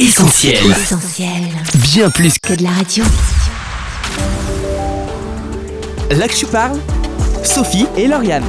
Essentiel. Essentiel. Bien plus Que de la radio. Là que tu parles, Sophie et Lauriane.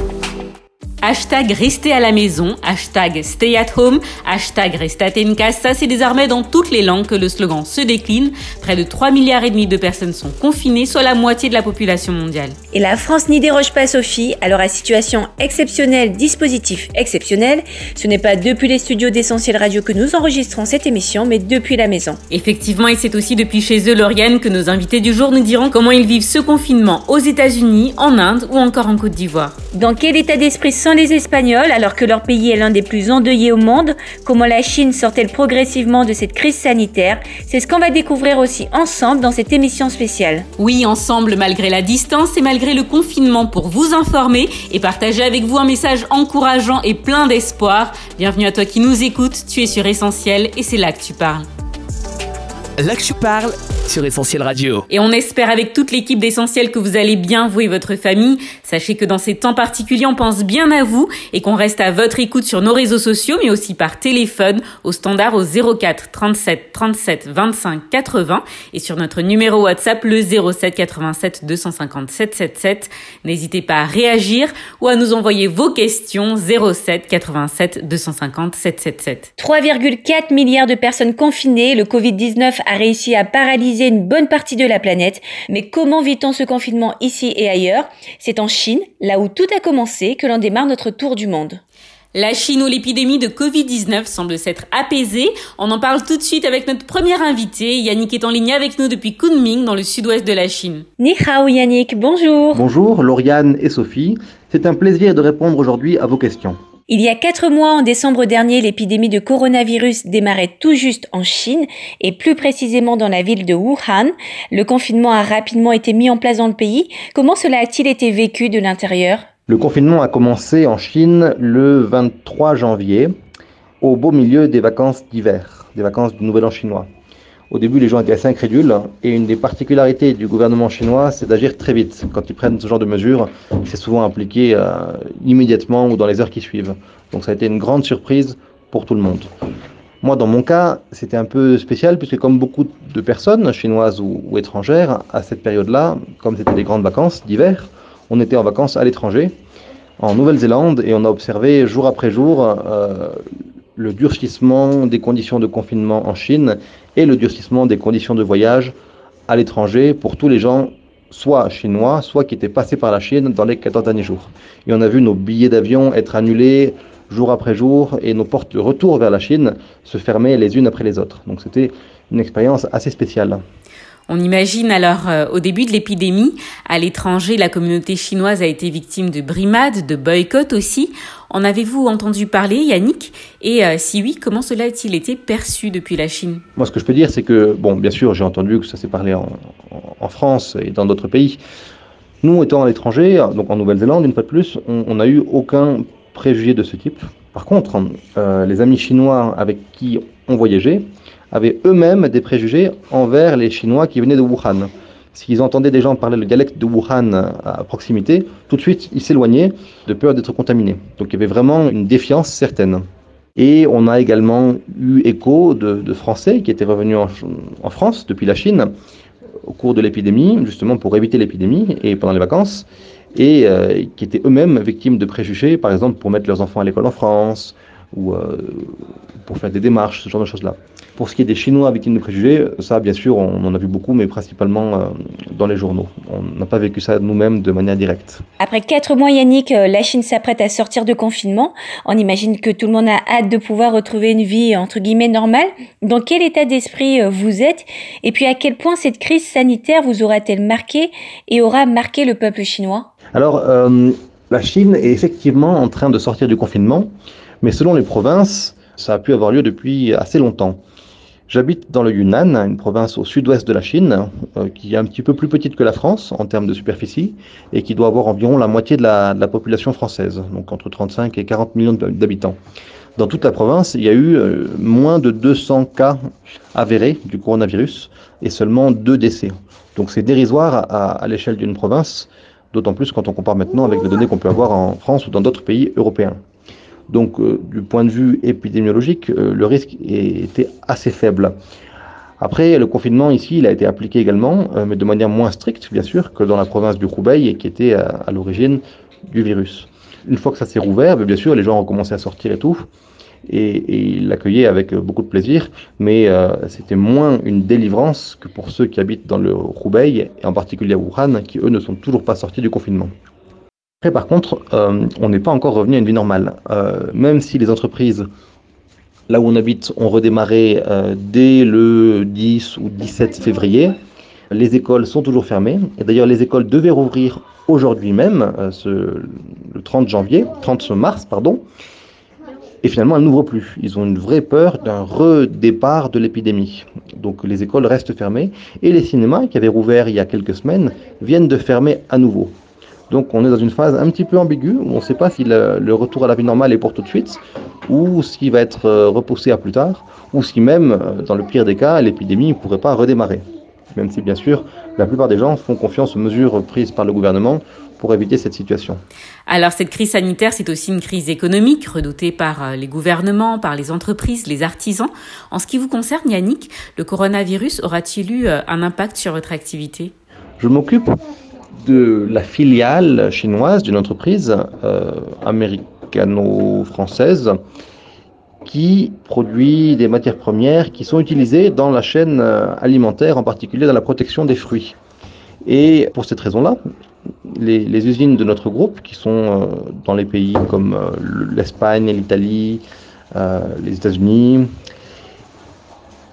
Hashtag rester à la maison, hashtag stay at home, hashtag restate en casa, c'est désormais dans toutes les langues que le slogan se décline. Près de 3 milliards et demi de personnes sont confinées, soit la moitié de la population mondiale. Et la France n'y déroge pas, Sophie. Alors à situation exceptionnelle, dispositif exceptionnel, ce n'est pas depuis les studios d'Essentiel Radio que nous enregistrons cette émission, mais depuis la maison. Effectivement, et c'est aussi depuis chez eux, Lauriane, que nos invités du jour nous diront comment ils vivent ce confinement aux États-Unis, en Inde ou encore en Côte d'Ivoire. Dans quel état d'esprit sont les Espagnols alors que leur pays est l'un des plus endeuillés au monde Comment la Chine sort-elle progressivement de cette crise sanitaire? C'est ce qu'on va découvrir aussi ensemble dans cette émission spéciale. Oui, ensemble, malgré la distance et malgré le confinement, pour vous informer et partager avec vous un message encourageant et plein d'espoir. Bienvenue à toi qui nous écoutes, tu es sur Essentiel et c'est là que tu parles. Là que tu parles sur Essentiel Radio. Et on espère avec toute l'équipe d'Essentiel que vous allez bien, vous et votre famille. Sachez que dans ces temps particuliers, on pense bien à vous et qu'on reste à votre écoute sur nos réseaux sociaux, mais aussi par téléphone au standard au 04 37 37 25 80 et sur notre numéro WhatsApp le 07 87 250 777. N'hésitez pas à réagir ou à nous envoyer vos questions 07 87 250 777. 3,4 milliards de personnes confinées, le Covid-19 a réussi à paralyser une bonne partie de la planète. Mais comment vit-on ce confinement ici et ailleurs? C'est en Chine, là où tout a commencé, que l'on démarre notre tour du monde. La Chine où l'épidémie de Covid-19 semble s'être apaisée. On en parle tout de suite avec notre premier invité. Yannick est en ligne avec nous depuis Kunming, dans le sud-ouest de la Chine. Ni hao Yannick, bonjour. Bonjour Lauriane et Sophie, c'est un plaisir de répondre aujourd'hui à vos questions. Il y a quatre mois, en décembre dernier, l'épidémie de coronavirus démarrait tout juste en Chine et plus précisément dans la ville de Wuhan. Le confinement a rapidement été mis en place dans le pays. Comment cela a-t-il été vécu de l'intérieur? Le confinement a commencé en Chine le 23 janvier, au beau milieu des vacances d'hiver, des vacances du Nouvel An chinois. Au début, les gens étaient assez incrédules et une des particularités du gouvernement chinois, c'est d'agir très vite. Quand ils prennent ce genre de mesures, c'est souvent appliqué euh, immédiatement ou dans les heures qui suivent. Donc ça a été une grande surprise pour tout le monde. Moi, dans mon cas, c'était un peu spécial puisque comme beaucoup de personnes, chinoises ou, étrangères, à cette période-là, comme c'était les grandes vacances d'hiver, on était en vacances à l'étranger, en Nouvelle-Zélande, et on a observé jour après jour euh, le durcissement des conditions de confinement en Chine et le durcissement des conditions de voyage à l'étranger pour tous les gens, soit chinois, soit qui étaient passés par la Chine dans les 14 derniers jours. Et on a vu nos billets d'avion être annulés jour après jour et nos portes de retour vers la Chine se fermer les unes après les autres. Donc c'était une expérience assez spéciale. On imagine alors euh, au début de l'épidémie, à l'étranger, la communauté chinoise a été victime de brimades, de boycotts aussi. En avez-vous entendu parler, Yannick? Et euh, si oui, comment cela a-t-il été perçu depuis la Chine? Moi, ce que je peux dire, c'est que, bon, bien sûr, j'ai entendu que ça s'est parlé en, France et dans d'autres pays. Nous, étant à l'étranger, donc en Nouvelle-Zélande, une fois de plus, on n'a eu aucun préjugé de ce type. Par contre, euh, les amis chinois avec qui on voyageait avaient eux-mêmes des préjugés envers les Chinois qui venaient de Wuhan. S'ils entendaient des gens parler le dialecte de Wuhan à proximité, tout de suite ils s'éloignaient de peur d'être contaminés. Donc il y avait vraiment une défiance certaine. Et on a également eu écho de, Français qui étaient revenus en, en, France depuis la Chine au cours de l'épidémie, justement pour éviter l'épidémie et pendant les vacances, et euh, qui étaient eux-mêmes victimes de préjugés, par exemple pour mettre leurs enfants à l'école en France ou euh, pour faire des démarches, ce genre de choses-là. Pour ce qui est des Chinois victimes de préjugés, ça, bien sûr, on en a vu beaucoup, mais principalement euh, dans les journaux. On n'a pas vécu ça nous-mêmes de manière directe. Après quatre mois, Yannick, la Chine s'apprête à sortir de confinement. On imagine que tout le monde a hâte de pouvoir retrouver une vie, entre guillemets, normale. Dans quel état d'esprit vous êtes? Et puis, à quel point cette crise sanitaire vous aura-t-elle marqué et aura marqué le peuple chinois? Alors, euh, la Chine est effectivement en train de sortir du confinement, mais selon les provinces, ça a pu avoir lieu depuis assez longtemps. J'habite dans le Yunnan, une province au sud-ouest de la Chine, euh, qui est un petit peu plus petite que la France en termes de superficie, et qui doit avoir environ la moitié de la, population française, donc entre 35 et 40 millions d'habitants. Dans toute la province, il y a eu euh, moins de 200 cas avérés du coronavirus et seulement deux décès. Donc c'est dérisoire à l'échelle d'une province, d'autant plus quand on compare maintenant avec les données qu'on peut avoir en France ou dans d'autres pays européens. Donc, du point de vue épidémiologique, le risque était assez faible. Après, le confinement ici, il a été appliqué également, mais de manière moins stricte, bien sûr, que dans la province du Roubaix, qui était à l'origine du virus. Une fois que ça s'est rouvert, bien sûr, les gens ont commencé à sortir et tout, et, ils l'accueillaient avec beaucoup de plaisir, mais euh, c'était moins une délivrance que pour ceux qui habitent dans le Roubaix, et en particulier à Wuhan, qui eux ne sont toujours pas sortis du confinement. Après, par contre, euh, on n'est pas encore revenu à une vie normale. Euh, même si les entreprises, là où on habite, ont redémarré dès le 10 ou 17 février, les écoles sont toujours fermées. Et d'ailleurs, les écoles devaient rouvrir aujourd'hui même, le 30 janvier, 30 mars, pardon, et finalement elles n'ouvrent plus. Ils ont une vraie peur d'un redépart de l'épidémie. Donc les écoles restent fermées et les cinémas qui avaient rouvert il y a quelques semaines viennent de fermer à nouveau. Donc on est dans une phase un petit peu ambiguë où on ne sait pas si le, retour à la vie normale est pour tout de suite ou s'il va être euh, repoussé à plus tard ou si même, euh, dans le pire des cas, l'épidémie ne pourrait pas redémarrer. Même si bien sûr la plupart des gens font confiance aux mesures prises par le gouvernement pour éviter cette situation. Alors cette crise sanitaire, c'est aussi une crise économique redoutée par euh, les gouvernements, par les entreprises, les artisans. En ce qui vous concerne, Yannick, le coronavirus aura-t-il eu un impact sur votre activité? Je m'occupe de la filiale chinoise d'une entreprise euh, américano-française qui produit des matières premières qui sont utilisées dans la chaîne alimentaire, en particulier dans la protection des fruits. Et pour cette raison-là, les, usines de notre groupe, qui sont euh, dans les pays comme euh, l'Espagne, l'Italie, euh, les États-Unis,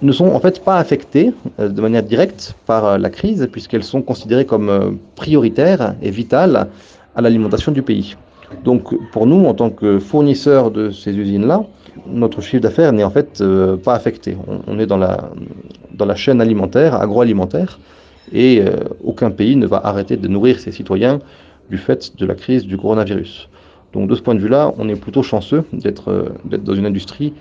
ne sont en fait pas affectées de manière directe par la crise, puisqu'elles sont considérées comme prioritaires et vitales à l'alimentation du pays. Donc pour nous, en tant que fournisseurs de ces usines-là, notre chiffre d'affaires n'est en fait pas affecté. On, est dans la, chaîne alimentaire, agroalimentaire, et euh, aucun pays ne va arrêter de nourrir ses citoyens du fait de la crise du coronavirus. Donc de ce point de vue-là, on est plutôt chanceux d'être euh, dans une industrie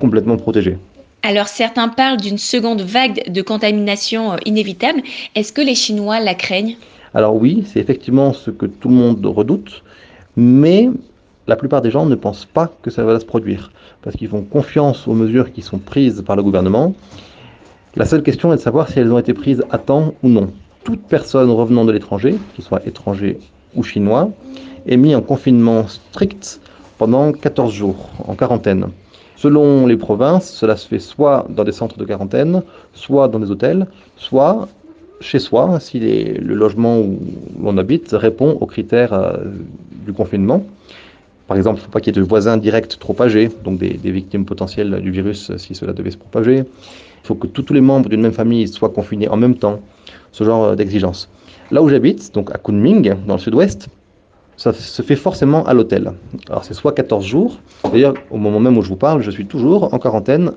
complètement protégée. Alors certains parlent d'une seconde vague de contamination euh, inévitable. Est-ce que les Chinois la craignent? Alors oui, c'est effectivement ce que tout le monde redoute, mais la plupart des gens ne pensent pas que ça va se produire, parce qu'ils font confiance aux mesures qui sont prises par le gouvernement la seule question est de savoir si elles ont été prises à temps ou non. Toute personne revenant de l'étranger, qu'il soit étranger ou chinois, est mise en confinement strict pendant 14 jours, en quarantaine. Selon les provinces, cela se fait soit dans des centres de quarantaine, soit dans des hôtels, soit chez soi, si le logement où l'on habite répond aux critères euh, du confinement. Par exemple, il ne faut pas qu'il y ait de voisins directs trop âgés, donc des, des victimes potentielles du virus si cela devait se propager. Il faut que tous les membres d'une même famille soient confinés en même temps, ce genre euh, d'exigence. Là où j'habite, donc à Kunming, dans le sud-ouest, ça se fait forcément à l'hôtel. Alors c'est soit 14 jours, d'ailleurs au moment même où je vous parle, je suis toujours en quarantaine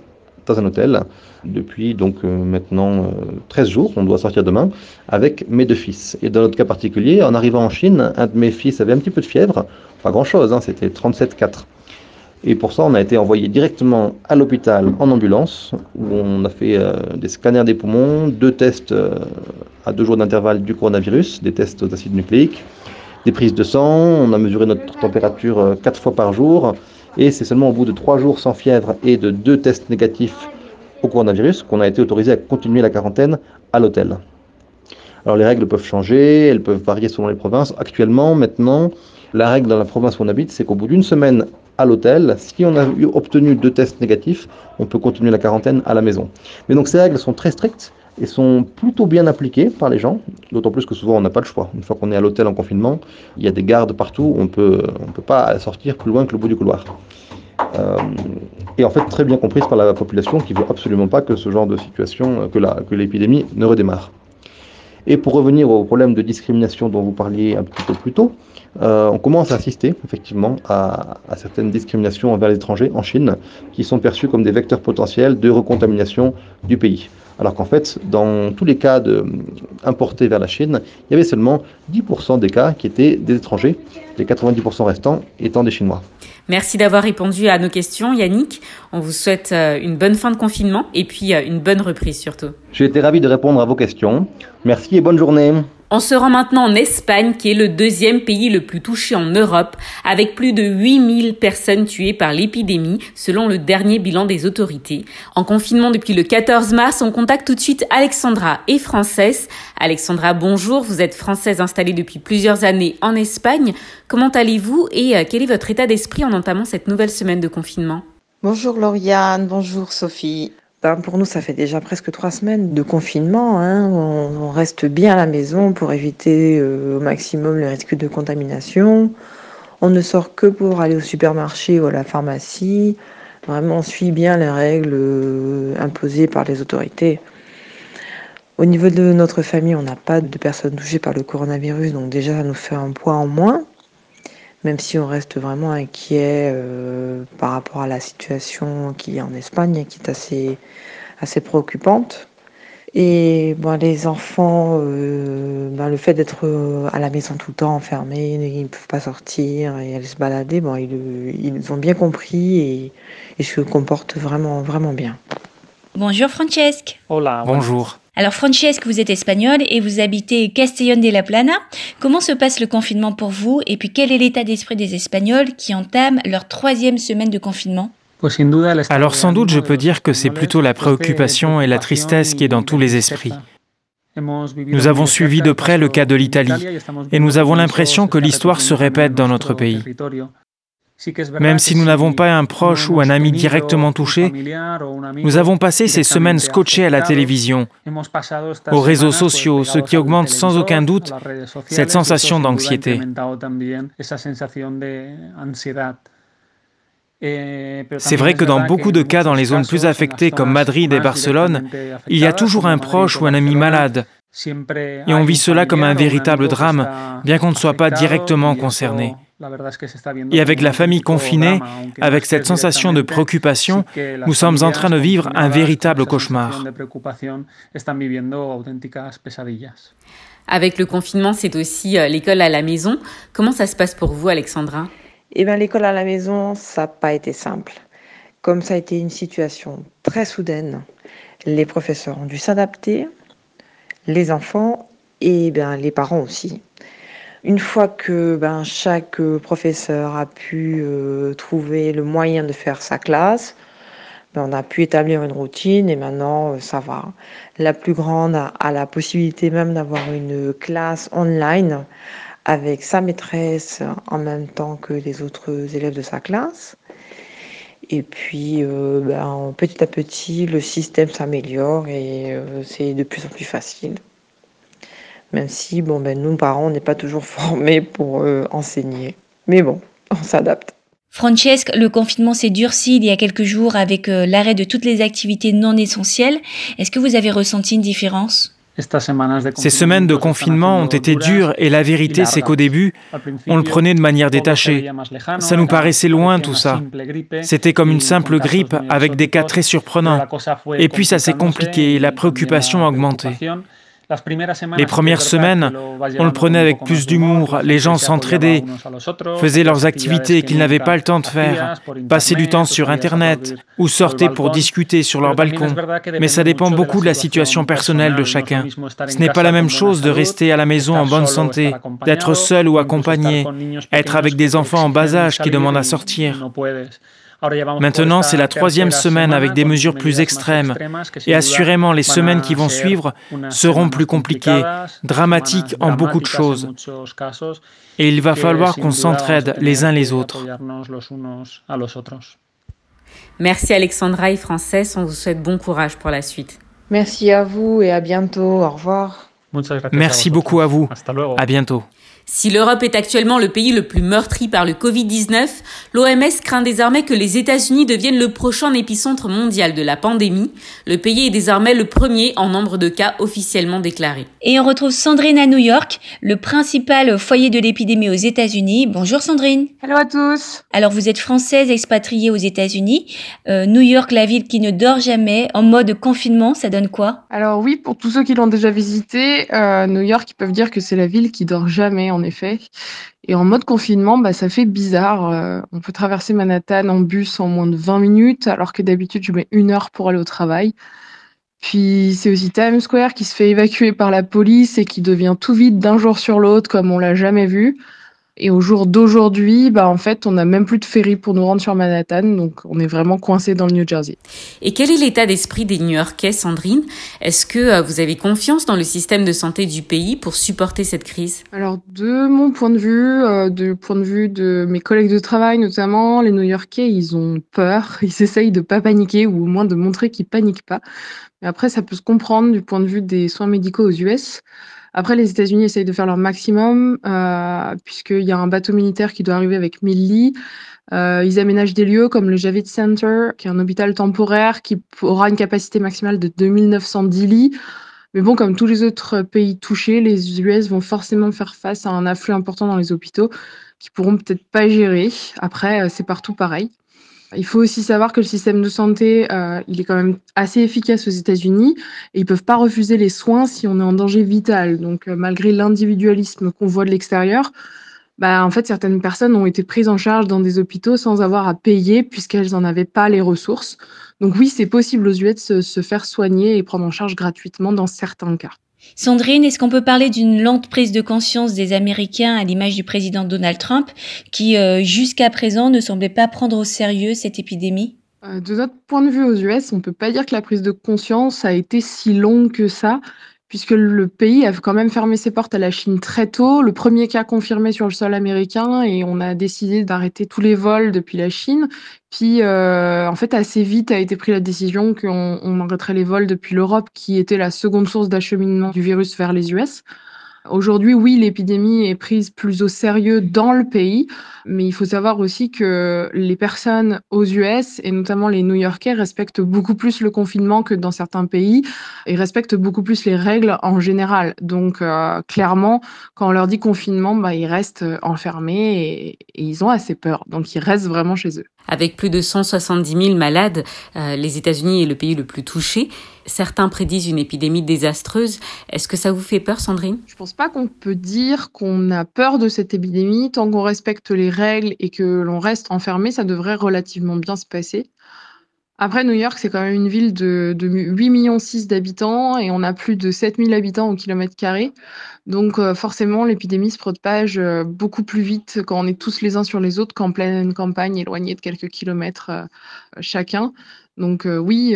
dans un hôtel depuis donc euh, maintenant 13 euh, jours, on doit sortir demain, avec mes deux fils. Et dans notre cas particulier, en arrivant en Chine, un de mes fils avait un petit peu de fièvre, pas grand-chose, hein, c'était 37,4. Et pour ça, on a été envoyé directement à l'hôpital en ambulance, où on a fait euh, des scanners des poumons, deux tests euh, à deux jours d'intervalle du coronavirus, des tests d'acide nucléique, des prises de sang, on a mesuré notre température euh, quatre fois par jour, et c'est seulement au bout de trois jours sans fièvre et de deux tests négatifs au coronavirus qu'on a été autorisé à continuer la quarantaine à l'hôtel. Alors les règles peuvent changer, elles peuvent varier selon les provinces. Actuellement, maintenant, la règle dans la province où on habite, c'est qu'au bout d'une semaine à l'hôtel. Si on a eu, obtenu deux tests négatifs, on peut continuer la quarantaine à la maison. Mais donc ces règles sont très strictes et sont plutôt bien appliquées par les gens, d'autant plus que souvent on n'a pas le choix. Une fois qu'on est à l'hôtel en confinement, il y a des gardes partout, on peut, on peut pas sortir plus loin que le bout du couloir. Euh, et en fait très bien comprise par la population qui veut absolument pas que ce genre de situation, que, la, que l'épidémie ne redémarre. Et pour revenir au problème de discrimination dont vous parliez un petit peu plus tôt, euh, on commence à assister effectivement à, certaines discriminations envers les étrangers en Chine qui sont perçues comme des vecteurs potentiels de recontamination du pays. Alors qu'en fait, dans tous les cas de, importés vers la Chine, il y avait seulement 10% des cas qui étaient des étrangers, les 90% restants étant des Chinois. Merci d'avoir répondu à nos questions, Yannick. On vous souhaite euh, une bonne fin de confinement et puis euh, une bonne reprise surtout. J'ai été ravi de répondre à vos questions. Merci et bonne journée. On se rend maintenant en Espagne, qui est le deuxième pays le plus touché en Europe, avec plus de 8000 personnes tuées par l'épidémie, selon le dernier bilan des autorités. En confinement depuis le 14 mars, on contacte tout de suite Alexandra et Frances. Alexandra, bonjour. Vous êtes française installée depuis plusieurs années en Espagne. Comment allez-vous et euh, quel est votre état d'esprit en entamant cette nouvelle semaine de confinement? Bonjour Lauriane, bonjour Sophie. Ben, pour nous, ça fait déjà presque trois semaines de confinement. Hein. On, reste bien à la maison pour éviter euh, au maximum le risque de contamination. On ne sort que pour aller au supermarché ou à la pharmacie. Vraiment, on suit bien les règles euh, imposées par les autorités. Au niveau de notre famille, on n'a pas de personnes touchées par le coronavirus, donc déjà, ça nous fait un poids en moins même si on reste vraiment inquiet euh, par rapport à la situation qui est en Espagne, qui est assez, assez préoccupante. Et bon, les enfants, euh, ben, le fait d'être euh, à la maison tout le temps enfermés, ils ne peuvent pas sortir et aller se balader, bon, ils, ils ont bien compris et ils se comportent vraiment, vraiment bien. Bonjour Francesque. Hola. Bonjour. Alors Francesque, vous êtes espagnol et vous habitez Castellón de la Plana? Comment se passe le confinement pour vous? Et puis quel est l'état d'esprit des Espagnols qui entament leur troisième semaine de confinement? Alors sans doute, je peux dire que c'est plutôt la préoccupation et la tristesse qui est dans tous les esprits. Nous avons suivi de près le cas de l'Italie et nous avons l'impression que l'histoire se répète dans notre pays. Même si nous n'avons pas un proche ou un ami directement touché, nous avons passé ces semaines scotchées à la télévision, aux réseaux sociaux, ce qui augmente sans aucun doute cette sensation d'anxiété. C'est vrai que dans beaucoup de cas dans les zones plus affectées comme Madrid et Barcelone, il y a toujours un proche ou un ami malade. Et on vit cela comme un véritable drame, bien qu'on ne soit pas directement concerné. Et avec la famille confinée, avec cette sensation de préoccupation, nous sommes en train de vivre un véritable cauchemar. Avec le confinement, c'est aussi euh, l'école à la maison. Comment ça se passe pour vous, Alexandra? Eh bien, l'école à la maison, ça n'a pas été simple. Comme ça a été une situation très soudaine, les professeurs ont dû s'adapter, les enfants et bien, les parents aussi. Une fois que ben, chaque euh, professeur a pu euh, trouver le moyen de faire sa classe, ben, on a pu établir une routine et maintenant euh, ça va. La plus grande a, la possibilité même d'avoir une classe online avec sa maîtresse en même temps que les autres élèves de sa classe. Et puis, ben, petit à petit, le système s'améliore et c'est de plus en plus facile même si bon, ben, nous, parents, on n'est pas toujours formés pour euh, enseigner. Mais bon, on s'adapte. Francesque, le confinement s'est durci il y a quelques jours avec euh, l'arrêt de toutes les activités non essentielles. Est-ce que vous avez ressenti une différence? Ces semaines de confinement ont été dures et la vérité c'est qu'au début, on le prenait de manière détachée. Ça nous paraissait loin tout ça. C'était comme une simple grippe avec des cas très surprenants. Et puis ça s'est compliqué et la préoccupation a augmenté. Les premières semaines, on le prenait avec plus d'humour, les gens s'entraidaient, faisaient leurs activités qu'ils n'avaient pas le temps de faire, passaient du temps sur Internet ou sortaient pour discuter sur leur balcon. Mais ça dépend beaucoup de la situation personnelle de chacun. Ce n'est pas la même chose de rester à la maison en bonne santé, d'être seul ou accompagné, être avec des enfants en bas âge qui demandent à sortir. Maintenant, c'est la troisième semaine avec des mesures plus extrêmes et assurément les semaines qui vont suivre seront plus compliquées, dramatiques en beaucoup de choses. Et il va falloir qu'on s'entraide les uns les autres. Merci Alexandra et Frances, on vous souhaite bon courage pour la suite. Merci à vous et à bientôt. Au revoir. Merci beaucoup à vous. À bientôt. Si l'Europe est actuellement le pays le plus meurtri par le Covid-19, l'OMS craint désormais que les États-Unis deviennent le prochain épicentre mondial de la pandémie. Le pays est désormais le premier en nombre de cas officiellement déclarés. Et on retrouve Sandrine à New York, le principal foyer de l'épidémie aux États-Unis. Bonjour Sandrine. Hello à tous. Alors vous êtes française expatriée aux États-Unis. Euh, New York, la ville qui ne dort jamais, en mode confinement, ça donne quoi? Alors oui, pour tous ceux qui l'ont déjà visité, euh, New York, ils peuvent dire que c'est la ville qui dort jamais en effet. Et en mode confinement, bah, ça fait bizarre. Euh, on peut traverser Manhattan en bus en moins de 20 minutes, alors que d'habitude, je mets une heure pour aller au travail. Puis c'est aussi Times Square qui se fait évacuer par la police et qui devient tout vide d'un jour sur l'autre comme on l'a jamais vu. Et au jour d'aujourd'hui, bah en fait, on n'a même plus de ferry pour nous rendre sur Manhattan, donc on est vraiment coincé dans le New Jersey. Et quel est l'état d'esprit des New-Yorkais, Sandrine? Est-ce que euh, vous avez confiance dans le système de santé du pays pour supporter cette crise? Alors, de mon point de vue, euh, du point de vue de mes collègues de travail notamment, les New-Yorkais, ils ont peur, ils essayent de pas paniquer ou au moins de montrer qu'ils paniquent pas. Mais après, ça peut se comprendre du point de vue des soins médicaux aux US. Après, les États-Unis essayent de faire leur maximum, euh, puisqu'il y a un bateau militaire qui doit arriver avec 1000 lits. Euh, ils aménagent des lieux comme le Javits Center, qui est un hôpital temporaire qui aura une capacité maximale de 2910 lits. Mais bon, comme tous les autres pays touchés, les US vont forcément faire face à un afflux important dans les hôpitaux qui pourront peut-être pas gérer. Après, euh, c'est partout pareil. Il faut aussi savoir que le système de santé, euh, il est quand même assez efficace aux États-Unis et ils peuvent pas refuser les soins si on est en danger vital. Donc, euh, malgré l'individualisme qu'on voit de l'extérieur, bah, en fait, certaines personnes ont été prises en charge dans des hôpitaux sans avoir à payer puisqu'elles n'en avaient pas les ressources. Donc oui, c'est possible aux US de se faire soigner et prendre en charge gratuitement dans certains cas. Sandrine, est-ce qu'on peut parler d'une lente prise de conscience des Américains à l'image du président Donald Trump, qui euh, jusqu'à présent ne semblait pas prendre au sérieux cette épidémie? Euh, De notre point de vue aux US, on ne peut pas dire que la prise de conscience a été si longue que ça puisque le pays a quand même fermé ses portes à la Chine très tôt. Le premier cas confirmé sur le sol américain et on a décidé d'arrêter tous les vols depuis la Chine. Puis, euh, en fait, assez vite a été pris la décision qu'on on arrêterait les vols depuis l'Europe, qui était la seconde source d'acheminement du virus vers les US. Aujourd'hui, oui, l'épidémie est prise plus au sérieux dans le pays, mais il faut savoir aussi que les personnes aux US, et notamment les New-Yorkais, respectent beaucoup plus le confinement que dans certains pays et respectent beaucoup plus les règles en général. Donc, euh, clairement, quand on leur dit confinement, bah, ils restent enfermés et, ils ont assez peur. Donc, ils restent vraiment chez eux. Avec plus de 170 000 malades, euh, les États-Unis est le pays le plus touché. Certains prédisent une épidémie désastreuse. Est-ce que ça vous fait peur, Sandrine? Je pense pas qu'on peut dire qu'on a peur de cette épidémie. Tant qu'on respecte les règles et que l'on reste enfermé, ça devrait relativement bien se passer. Après, New York, c'est quand même une ville de, de 8 millions 6 d'habitants et on a plus de 7000 habitants au kilomètre carré. Donc euh, forcément, l'épidémie se propage euh, beaucoup plus vite quand on est tous les uns sur les autres qu'en pleine campagne, éloignée de quelques kilomètres euh, chacun. Donc oui,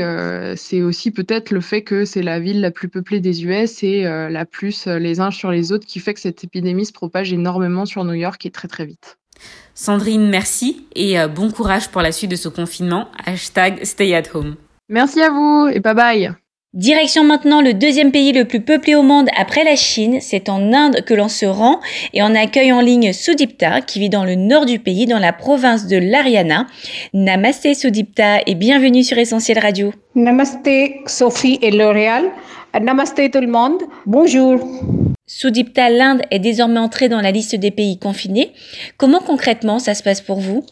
c'est aussi peut-être le fait que c'est la ville la plus peuplée des US et la plus les uns sur les autres qui fait que cette épidémie se propage énormément sur New York et très très vite. Sandrine, merci et bon courage pour la suite de ce confinement. Hashtag stay at home. Merci à vous et bye bye. Direction maintenant le deuxième pays le plus peuplé au monde après la Chine. C'est en Inde que l'on se rend et on accueille en ligne Sudipta qui vit dans le nord du pays, dans la province de l'Ariana. Namaste Sudipta et bienvenue sur Essentiel Radio. Namaste Sophie et L'Oréal. Namaste tout le monde. Bonjour. Sudipta, l'Inde est désormais entrée dans la liste des pays confinés. Comment concrètement ça se passe pour vous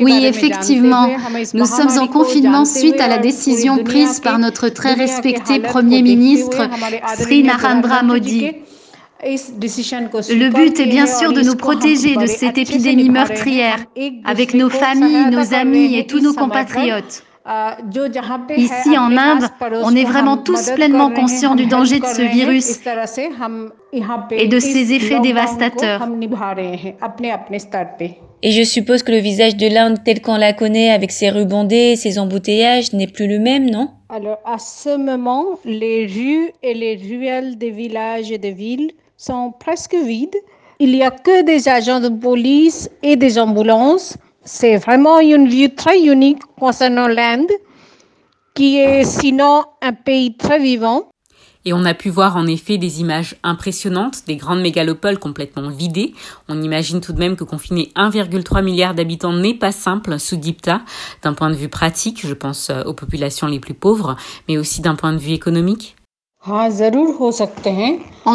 oui, effectivement, nous sommes en confinement suite à la décision prise par notre très respecté Premier ministre Sri Narendra Modi. Le but est bien sûr de nous protéger de cette épidémie meurtrière avec nos familles, nos amis et tous nos compatriotes. Ici en Inde, on est vraiment tous pleinement conscients du danger de ce virus et de ses effets dévastateurs. Et je suppose que le visage de l'Inde tel qu'on la connaît avec ses rues bondées et ses embouteillages n'est plus le même, non? Alors à ce moment, les rues et les ruelles des villages et des villes sont presque vides. Il n'y a que des agents de police et des ambulances. C'est vraiment une vue très unique concernant l'Inde, qui est sinon un pays très vivant. Et on a pu voir en effet des images impressionnantes, des grandes mégalopoles complètement vidées. On imagine tout de même que confiner 1,3 milliard d'habitants n'est pas simple sous Dipta, d'un point de vue pratique, je pense euh, aux populations les plus pauvres, mais aussi d'un point de vue économique. En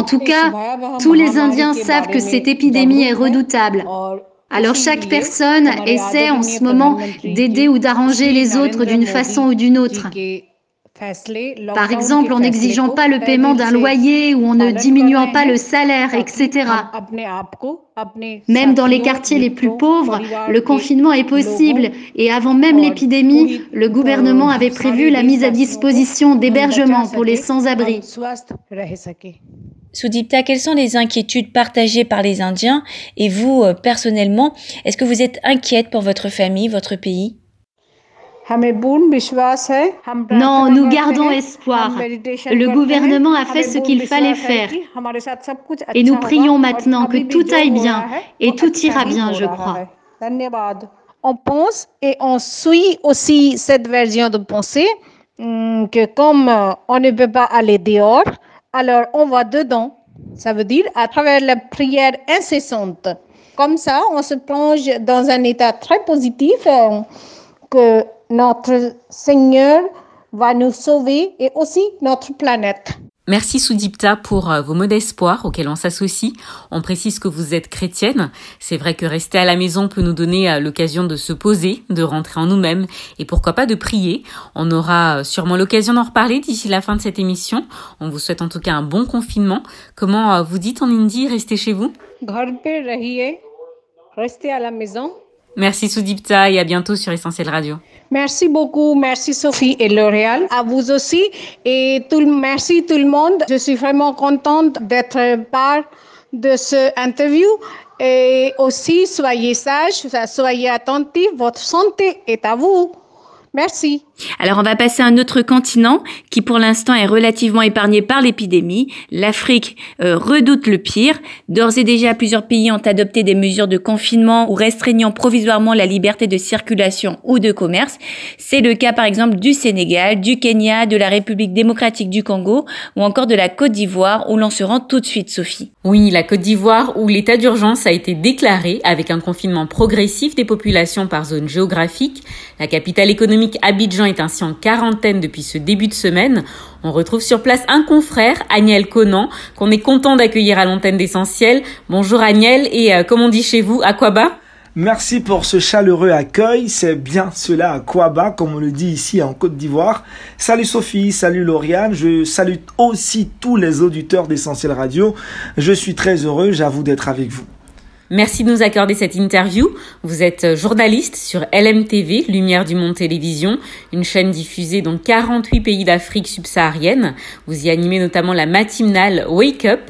tout cas, tous les Indiens savent que cette épidémie est redoutable. Alors chaque personne essaie en ce moment d'aider ou d'arranger les autres d'une façon ou d'une autre. Par exemple, en n'exigeant pas le paiement d'un loyer ou en ne diminuant pas le salaire, etc. Même dans les quartiers les plus pauvres, le confinement est possible et avant même l'épidémie, le gouvernement avait prévu la mise à disposition d'hébergements pour les sans-abri. Soudipta, quelles sont les inquiétudes partagées par les Indiens et vous, euh, personnellement, est-ce que vous êtes inquiète pour votre famille, votre pays? Non, nous gardons espoir. Le gouvernement a fait ce qu'il fallait faire. Et nous prions maintenant que tout aille bien et tout ira bien, je crois. On pense et on suit aussi cette version de pensée hum, que comme euh, on ne peut pas aller dehors, alors on va dedans. Ça veut dire à travers la prière incessante. Comme ça, on se plonge dans un état très positif euh, que notre Seigneur va nous sauver et aussi notre planète. Merci Soudipta pour euh, vos mots d'espoir auxquels on s'associe. On précise que vous êtes chrétienne. C'est vrai que rester à la maison peut nous donner euh, l'occasion de se poser, de rentrer en nous-mêmes et pourquoi pas de prier. On aura euh, sûrement l'occasion d'en reparler d'ici la fin de cette émission. On vous souhaite en tout cas un bon confinement. Comment vous dites en hindi, restez chez vous? Restez à la maison. Merci Soudipta et à bientôt sur Essentiel Radio. Merci beaucoup, merci Sophie et L'Oréal, à vous aussi et merci tout le monde. Je suis vraiment contente d'être part de ce interview et aussi soyez sages, soyez attentifs, votre santé est à vous. Merci. Alors on va passer à un autre continent qui pour l'instant est relativement épargné par l'épidémie. L'Afrique euh, redoute le pire. D'ores et déjà plusieurs pays ont adopté des mesures de confinement ou restreignant provisoirement la liberté de circulation ou de commerce. C'est le cas par exemple du Sénégal, du Kenya, de la République démocratique du Congo ou encore de la Côte d'Ivoire où l'on se rend tout de suite Sophie. Oui, la Côte d'Ivoire où l'état d'urgence a été déclaré avec un confinement progressif des populations par zone géographique. La capitale économique Abidjan est ainsi en quarantaine depuis ce début de semaine. On retrouve sur place un confrère, Agnel Conan, qu'on est content d'accueillir à l'antenne d'essentiel. Bonjour Agnel et euh, comme on dit chez vous, à quoi bas Merci pour ce chaleureux accueil. C'est bien cela à Kwaba, comme on le dit ici en Côte d'Ivoire. Salut Sophie, salut Lauriane. Je salue aussi tous les auditeurs d'Essentiel Radio. Je suis très heureux, j'avoue, d'être avec vous. Merci de nous accorder cette interview. Vous êtes journaliste sur LMTV, Lumière du Monde Télévision, une chaîne diffusée dans 48 pays d'Afrique subsaharienne. Vous y animez notamment la matinale Wake Up.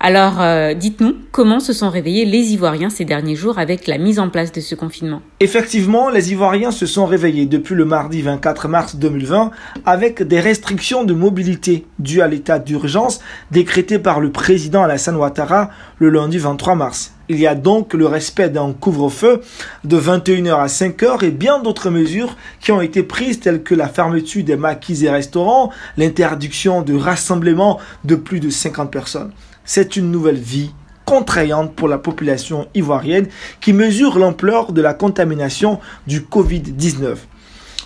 Alors, euh, dites-nous comment se sont réveillés les Ivoiriens ces derniers jours avec la mise en place de ce confinement? Effectivement, les Ivoiriens se sont réveillés depuis le mardi 24 mars 2020 avec des restrictions de mobilité dues à l'état d'urgence décrété par le président Alassane Ouattara le lundi 23 mars. Il y a donc le respect d'un couvre-feu de 21h à 5h et bien d'autres mesures qui ont été prises telles que la fermeture des maquis et restaurants, l'interdiction de rassemblement de plus de 50 personnes. C'est une nouvelle vie contraignante pour la population ivoirienne qui mesure l'ampleur de la contamination du Covid-19.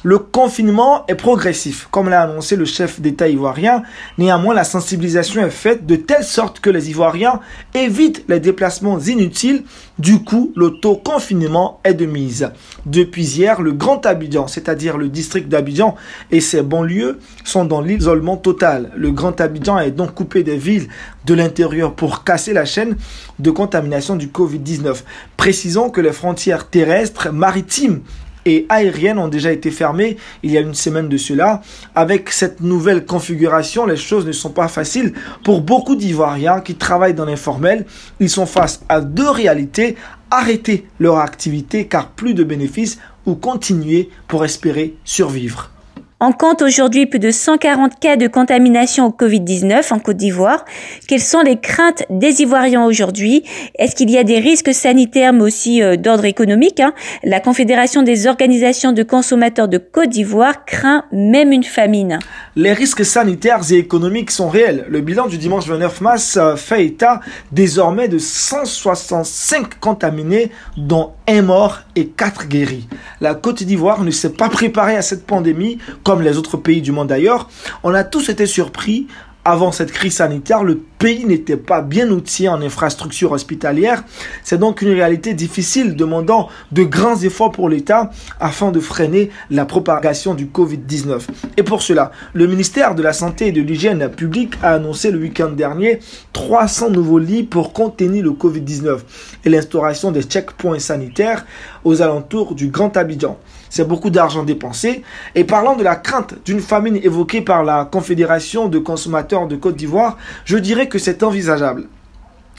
Le confinement est progressif, comme l'a annoncé le chef d'État ivoirien. Néanmoins, la sensibilisation est faite de telle sorte que les Ivoiriens évitent les déplacements inutiles. Du coup, l'auto-confinement est de mise. Depuis hier, le Grand Abidjan, c'est-à-dire le district d'Abidjan et ses banlieues, sont dans l'isolement total. Le Grand Abidjan est donc coupé des villes de l'intérieur pour casser la chaîne de contamination du Covid-19. Précisons que les frontières terrestres, maritimes et aériennes ont déjà été fermées il y a une semaine de cela. Avec cette nouvelle configuration, les choses ne sont pas faciles pour beaucoup d'Ivoiriens qui travaillent dans l'informel. Ils sont face à deux réalités. Arrêter leur activité car plus de bénéfices ou continuer pour espérer survivre. On compte aujourd'hui plus de 140 cas de contamination au Covid-19 en Côte d'Ivoire. Quelles sont les craintes des Ivoiriens aujourd'hui? Est-ce qu'il y a des risques sanitaires mais aussi euh, d'ordre économique hein? La Confédération des organisations de consommateurs de Côte d'Ivoire craint même une famine. Les risques sanitaires et économiques sont réels. Le bilan du dimanche 29 mars euh, fait état désormais de 165 contaminés dont un mort et quatre guéris. La Côte d'Ivoire ne s'est pas préparée à cette pandémie comme les autres pays du monde d'ailleurs, on a tous été surpris Avant cette crise sanitaire, le pays n'était pas bien outillé en infrastructures hospitalières. C'est donc une réalité difficile demandant de grands efforts pour l'État afin de freiner la propagation du Covid-19. Et pour cela, le ministère de la Santé et de l'Hygiène publique a annoncé le week-end dernier 300 nouveaux lits pour contenir le Covid-19 et l'instauration des checkpoints sanitaires aux alentours du Grand Abidjan c'est beaucoup d'argent dépensé. Et parlant de la crainte d'une famine évoquée par la Confédération de consommateurs de Côte d'Ivoire, je dirais que c'est envisageable.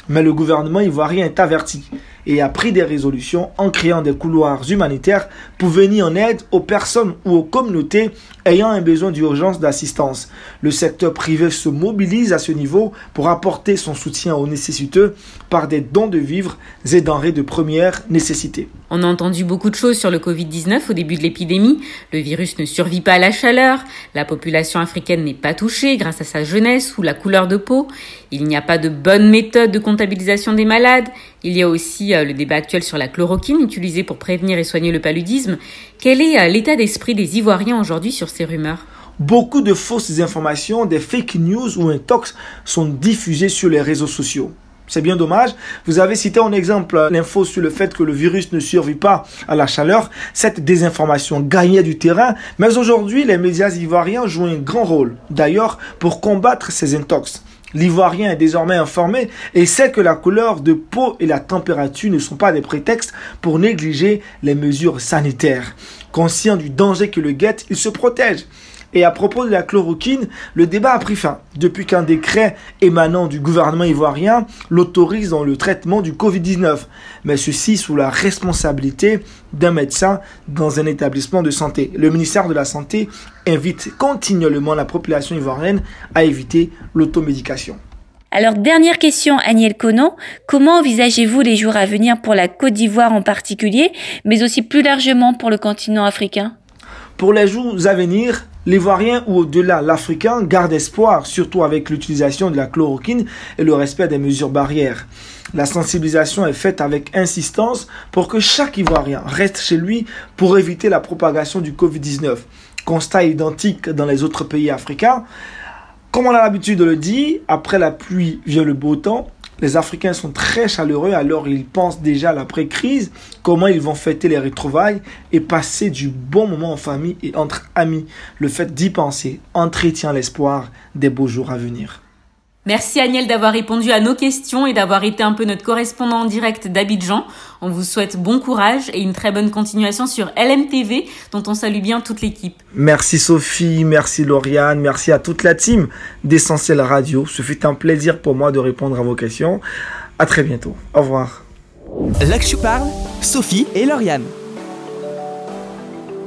Mais le gouvernement ivoirien est averti et a pris des résolutions en créant des couloirs humanitaires pour venir en aide aux personnes ou aux communautés ayant un besoin d'urgence d'assistance. Le secteur privé se mobilise à ce niveau pour apporter son soutien aux nécessiteux par des dons de vivres et denrées de première nécessité. On a entendu beaucoup de choses sur le Covid-19 au début de l'épidémie. Le virus ne survit pas à la chaleur, la population africaine n'est pas touchée grâce à sa jeunesse ou la couleur de peau, il n'y a pas de bonne méthode de comptabilisation des malades, il y a aussi euh, le débat actuel sur la chloroquine utilisée pour prévenir et soigner le paludisme. Quel est euh, l'état d'esprit des Ivoiriens aujourd'hui sur ces rumeurs? Beaucoup de fausses informations, des fake news ou intox sont diffusées sur les réseaux sociaux. C'est bien dommage. Vous avez cité en exemple l'info sur le fait que le virus ne survit pas à la chaleur. Cette désinformation gagnait du terrain, mais aujourd'hui, les médias ivoiriens jouent un grand rôle. D'ailleurs, pour combattre ces intox. L'Ivoirien est désormais informé et sait que la couleur de peau et la température ne sont pas des prétextes pour négliger les mesures sanitaires. Conscient du danger que le guette, il se protège. Et à propos de la chloroquine, le débat a pris fin depuis qu'un décret émanant du gouvernement ivoirien l'autorise dans le traitement du Covid-19, mais ceci sous la responsabilité d'un médecin dans un établissement de santé. Le ministère de la Santé invite continuellement la population ivoirienne à éviter l'automédication. Alors, dernière question, Aniel Conan. Comment envisagez-vous les jours à venir pour la Côte d'Ivoire en particulier, mais aussi plus largement pour le continent africain? Pour les jours à venir, l'Ivoirien ou au-delà l'Africain garde espoir, surtout avec l'utilisation de la chloroquine et le respect des mesures barrières. La sensibilisation est faite avec insistance pour que chaque Ivoirien reste chez lui pour éviter la propagation du Covid-19. Constat identique dans les autres pays africains. Comme on a l'habitude de le dire, après la pluie vient le beau temps. Les Africains sont très chaleureux, alors ils pensent déjà à l'après-crise, comment ils vont fêter les retrouvailles et passer du bon moment en famille et entre amis. Le fait d'y penser entretient l'espoir des beaux jours à venir. Merci Agnel d'avoir répondu à nos questions et d'avoir été un peu notre correspondant en direct d'Abidjan. On vous souhaite bon courage et une très bonne continuation sur LMTV dont on salue bien toute l'équipe. Merci Sophie, merci Lauriane, merci à toute la team d'Essentiel Radio. Ce fut un plaisir pour moi de répondre à vos questions. À très bientôt. Au revoir. Là que je parle, Sophie et Lauriane.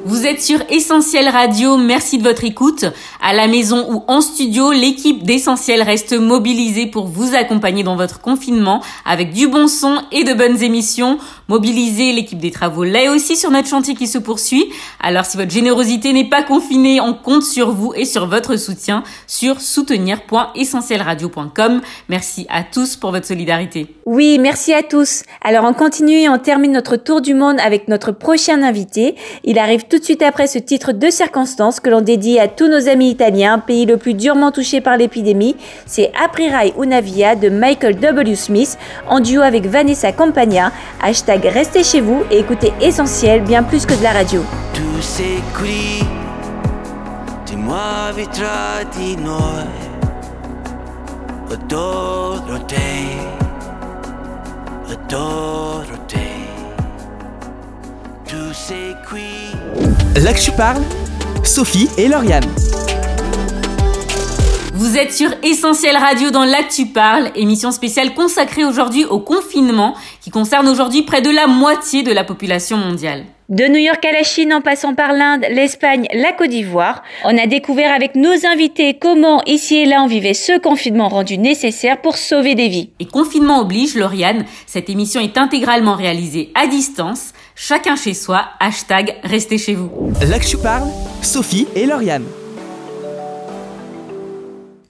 Vous êtes sur Essentiel Radio, merci de votre écoute. À la maison ou en studio, l'équipe d'Essentiel reste mobilisée pour vous accompagner dans votre confinement avec du bon son et de bonnes émissions. Mobiliser l'équipe des travaux là aussi sur notre chantier qui se poursuit. Alors si votre générosité n'est pas confinée, on compte sur vous et sur votre soutien sur soutenir.essentielradio.com. Merci à tous pour votre solidarité. Oui, merci à tous. Alors on continue et on termine notre tour du monde avec notre prochain invité. Il arrive tout de suite après ce titre de circonstance que l'on dédie à tous nos amis italiens, pays le plus durement touché par l'épidémie. C'est Aprirai una via de Michael W. Smith en duo avec Vanessa Campagna. Hashtag restez chez vous et écoutez Essentiel bien plus que de la radio. Là que tu parles, Sophie et Lauriane. Vous êtes sur Essentiel Radio dans L'Actu Parle, émission spéciale consacrée aujourd'hui au confinement qui concerne aujourd'hui près de la moitié de la population mondiale. De New York à la Chine en passant par l'Inde, l'Espagne, la Côte d'Ivoire, on a découvert avec nos invités comment ici et là on vivait ce confinement rendu nécessaire pour sauver des vies. Et confinement oblige, Lauriane, cette émission est intégralement réalisée à distance, chacun chez soi, hashtag restez chez vous. Là que tu parles, Sophie et Lauriane.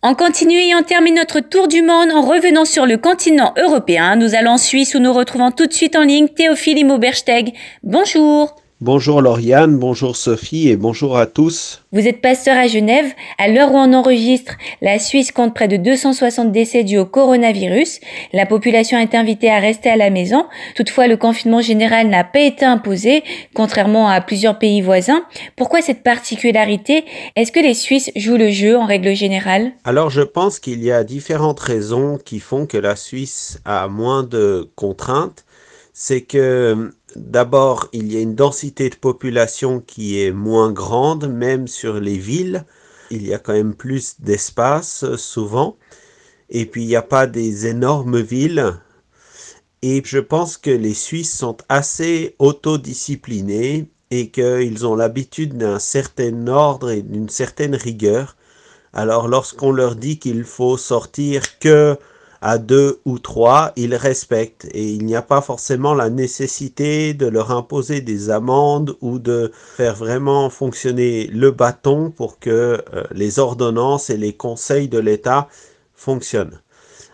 On continue et on termine notre tour du monde en revenant sur le continent européen. Nous allons en Suisse où nous retrouvons tout de suite en ligne Théophile Immobersteg. Bonjour. Bonjour Lauriane, bonjour Sophie et bonjour à tous. Vous êtes pasteur à Genève. À l'heure où on enregistre, la Suisse compte près de 260 décès dus au coronavirus. La population est invitée à rester à la maison. Toutefois, le confinement général n'a pas été imposé, contrairement à plusieurs pays voisins. Pourquoi cette particularité? Est-ce que les Suisses jouent le jeu en règle générale? Alors je pense qu'il y a différentes raisons qui font que la Suisse a moins de contraintes. C'est que D'abord, il y a une densité de population qui est moins grande, même sur les villes. Il y a quand même plus d'espace souvent. Et puis, il n'y a pas des énormes villes. Et je pense que les Suisses sont assez autodisciplinés et qu'ils ont l'habitude d'un certain ordre et d'une certaine rigueur. Alors, lorsqu'on leur dit qu'il faut sortir que à deux ou trois, ils respectent et il n'y a pas forcément la nécessité de leur imposer des amendes ou de faire vraiment fonctionner le bâton pour que euh, les ordonnances et les conseils de l'État fonctionnent.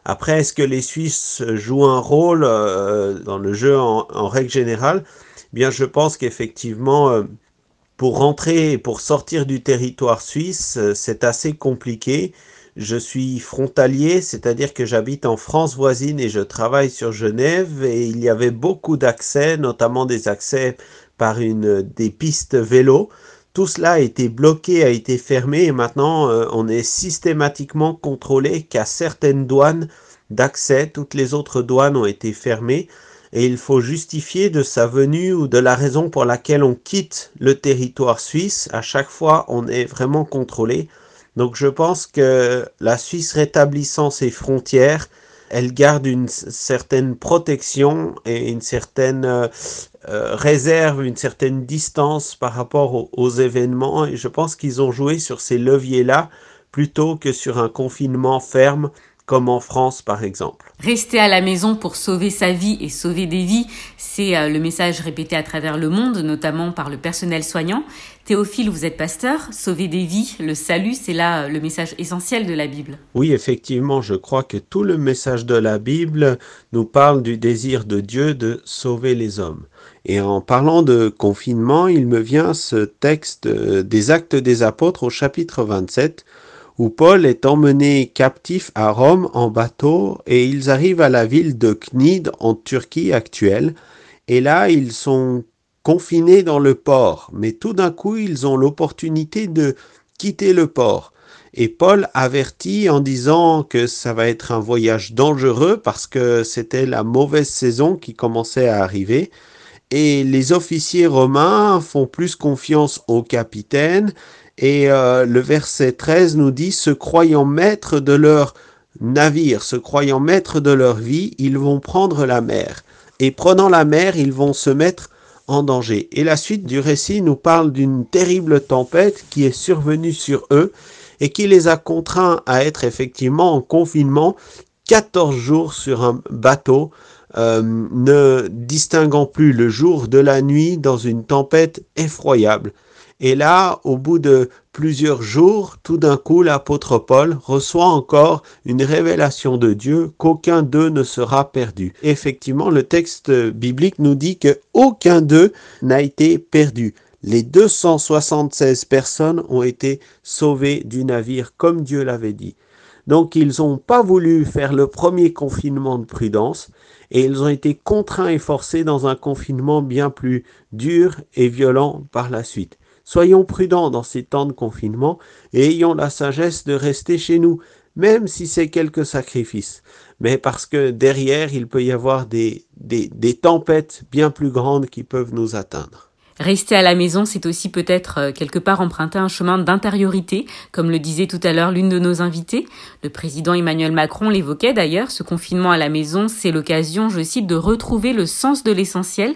Après, est-ce que les Suisses jouent un rôle euh, dans le jeu en, règle générale? Bien, je pense qu'effectivement, euh, pour rentrer et pour sortir du territoire suisse, c'est assez compliqué je suis frontalier, c'est-à-dire que j'habite en France voisine et je travaille sur Genève et il y avait beaucoup d'accès, notamment des accès par une des pistes vélo. Tout cela a été bloqué, a été fermé et maintenant euh, on est systématiquement contrôlé qu'à certaines douanes d'accès, toutes les autres douanes ont été fermées et il faut justifier de sa venue ou de la raison pour laquelle on quitte le territoire suisse. À chaque fois, on est vraiment contrôlé. Donc je pense que la Suisse rétablissant ses frontières, elle garde une certaine protection et une certaine euh, euh, réserve, une certaine distance par rapport aux événements. Et je pense qu'ils ont joué sur ces leviers-là plutôt que sur un confinement ferme comme en France par exemple. Rester à la maison pour sauver sa vie et sauver des vies, c'est euh, le message répété à travers le monde, notamment par le personnel soignant. Théophile, vous êtes pasteur, sauver des vies, le salut, c'est là euh, le message essentiel de la Bible. Oui, effectivement, je crois que tout le message de la Bible nous parle du désir de Dieu de sauver les hommes. Et en parlant de confinement, il me vient ce texte euh, des actes des apôtres au chapitre 27 où Paul est emmené captif à Rome en bateau et ils arrivent à la ville de Cnide en Turquie actuelle. Et là, ils sont confinés dans le port, mais tout d'un coup, ils ont l'opportunité de quitter le port. Et Paul avertit en disant que ça va être un voyage dangereux parce que c'était la mauvaise saison qui commençait à arriver. Et les officiers romains font plus confiance au capitaine et euh, le verset 13 nous dit, se croyant maîtres de leur navire, se croyant maîtres de leur vie, ils vont prendre la mer. Et prenant la mer, ils vont se mettre en danger. Et la suite du récit nous parle d'une terrible tempête qui est survenue sur eux et qui les a contraints à être effectivement en confinement 14 jours sur un bateau, euh, ne distinguant plus le jour de la nuit dans une tempête effroyable. Et là, au bout de plusieurs jours, tout d'un coup, l'apôtre Paul reçoit encore une révélation de Dieu qu'aucun d'eux ne sera perdu. Effectivement, le texte biblique nous dit que aucun d'eux n'a été perdu. Les 276 personnes ont été sauvées du navire comme Dieu l'avait dit. Donc ils n'ont pas voulu faire le premier confinement de prudence et ils ont été contraints et forcés dans un confinement bien plus dur et violent par la suite. Soyons prudents dans ces temps de confinement et ayons la sagesse de rester chez nous, même si c'est quelques sacrifices. Mais parce que derrière, il peut y avoir des, des, des tempêtes bien plus grandes qui peuvent nous atteindre. Rester à la maison, c'est aussi peut-être euh, quelque part emprunter un chemin d'intériorité, comme le disait tout à l'heure l'une de nos invités. Le président Emmanuel Macron l'évoquait d'ailleurs, ce confinement à la maison, c'est l'occasion, je cite, de retrouver le sens de l'essentiel.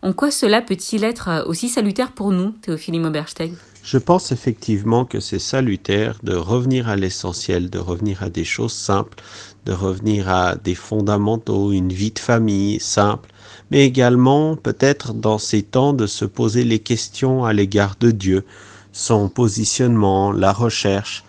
En quoi cela peut-il être euh, aussi salutaire pour nous, Théophile Oberstein Je pense effectivement que c'est salutaire de revenir à l'essentiel, de revenir à des choses simples, de revenir à des fondamentaux, une vie de famille simple, mais également peut-être dans ces temps de se poser les questions à l'égard de Dieu, son positionnement, la recherche,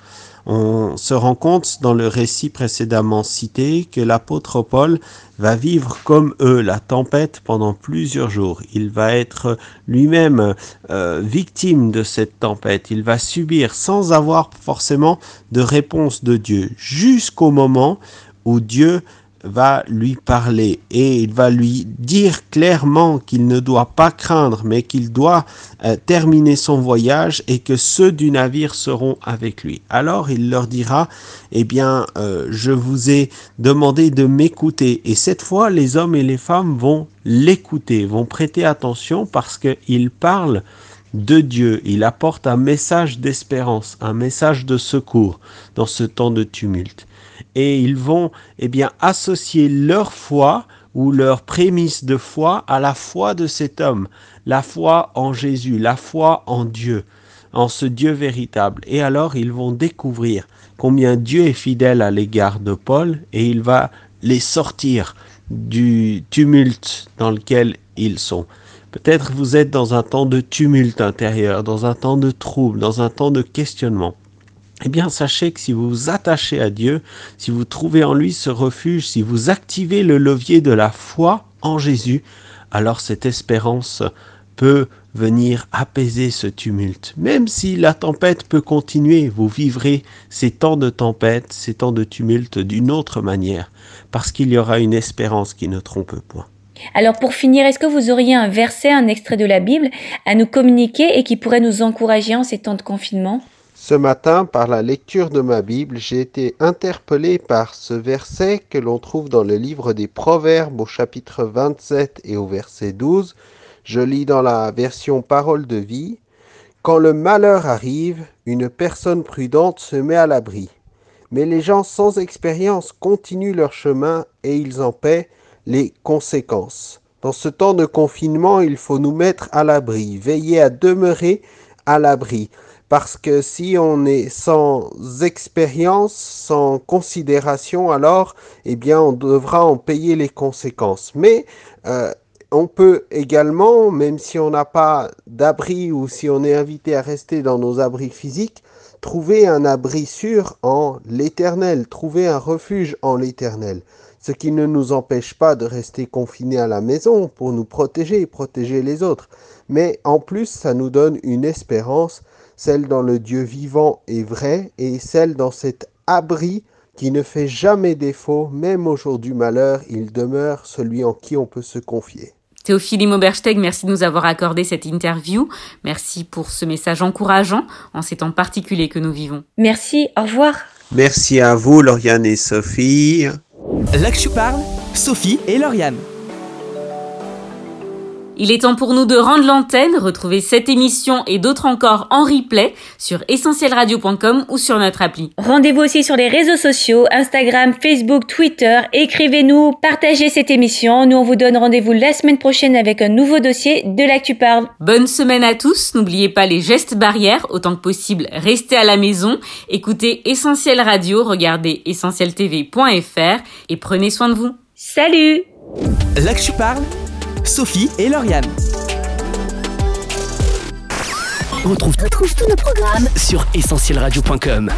On se rend compte dans le récit précédemment cité que l'apôtre Paul va vivre comme eux la tempête pendant plusieurs jours. Il va être lui-même euh, victime de cette tempête. Il va subir sans avoir forcément de réponse de Dieu jusqu'au moment où Dieu va lui parler et il va lui dire clairement qu'il ne doit pas craindre mais qu'il doit euh, terminer son voyage et que ceux du navire seront avec lui. Alors il leur dira eh bien euh, je vous ai demandé de m'écouter et cette fois les hommes et les femmes vont l'écouter, vont prêter attention parce qu'il parle de Dieu, il apporte un message d'espérance, un message de secours dans ce temps de tumulte et ils vont eh bien associer leur foi ou leur prémisse de foi à la foi de cet homme, la foi en Jésus, la foi en Dieu, en ce Dieu véritable. Et alors ils vont découvrir combien Dieu est fidèle à l'égard de Paul et il va les sortir du tumulte dans lequel ils sont. Peut-être vous êtes dans un temps de tumulte intérieur, dans un temps de trouble, dans un temps de questionnement eh bien sachez que si vous vous attachez à Dieu, si vous trouvez en lui ce refuge, si vous activez le levier de la foi en Jésus, alors cette espérance peut venir apaiser ce tumulte. Même si la tempête peut continuer, vous vivrez ces temps de tempête, ces temps de tumulte d'une autre manière, parce qu'il y aura une espérance qui ne trompe point. Alors pour finir, est-ce que vous auriez un verset, un extrait de la Bible à nous communiquer et qui pourrait nous encourager en ces temps de confinement? Ce matin, par la lecture de ma Bible, j'ai été interpellé par ce verset que l'on trouve dans le livre des Proverbes au chapitre 27 et au verset 12. Je lis dans la version Parole de vie. Quand le malheur arrive, une personne prudente se met à l'abri. Mais les gens sans expérience continuent leur chemin et ils en paient les conséquences. Dans ce temps de confinement, il faut nous mettre à l'abri, veiller à demeurer à l'abri parce que si on est sans expérience, sans considération, alors eh bien on devra en payer les conséquences. Mais euh, on peut également, même si on n'a pas d'abri ou si on est invité à rester dans nos abris physiques, trouver un abri sûr en l'éternel, trouver un refuge en l'éternel. Ce qui ne nous empêche pas de rester confinés à la maison pour nous protéger et protéger les autres. Mais en plus, ça nous donne une espérance celle dans le Dieu vivant et vrai, et celle dans cet abri qui ne fait jamais défaut, même au jour du malheur, il demeure celui en qui on peut se confier. Théophile Obersteg, merci de nous avoir accordé cette interview. Merci pour ce message encourageant en ces temps particuliers que nous vivons. Merci, au revoir. Merci à vous, Lauriane et Sophie. Là que je parle, Sophie et Lauriane. Il est temps pour nous de rendre l'antenne. Retrouvez cette émission et d'autres encore en replay sur essentielradio.com ou sur notre appli. Rendez-vous aussi sur les réseaux sociaux, Instagram, Facebook, Twitter. Écrivez-nous, partagez cette émission. Nous, on vous donne rendez-vous la semaine prochaine avec un nouveau dossier de l'actu parle. Bonne semaine à tous. N'oubliez pas les gestes barrières. Autant que possible, restez à la maison. Écoutez Essentiel Radio, regardez essentieltv.fr et prenez soin de vous. Salut L'actu parle Sophie et Lauriane. Retrouve, tous nos programmes sur essentielradio.com.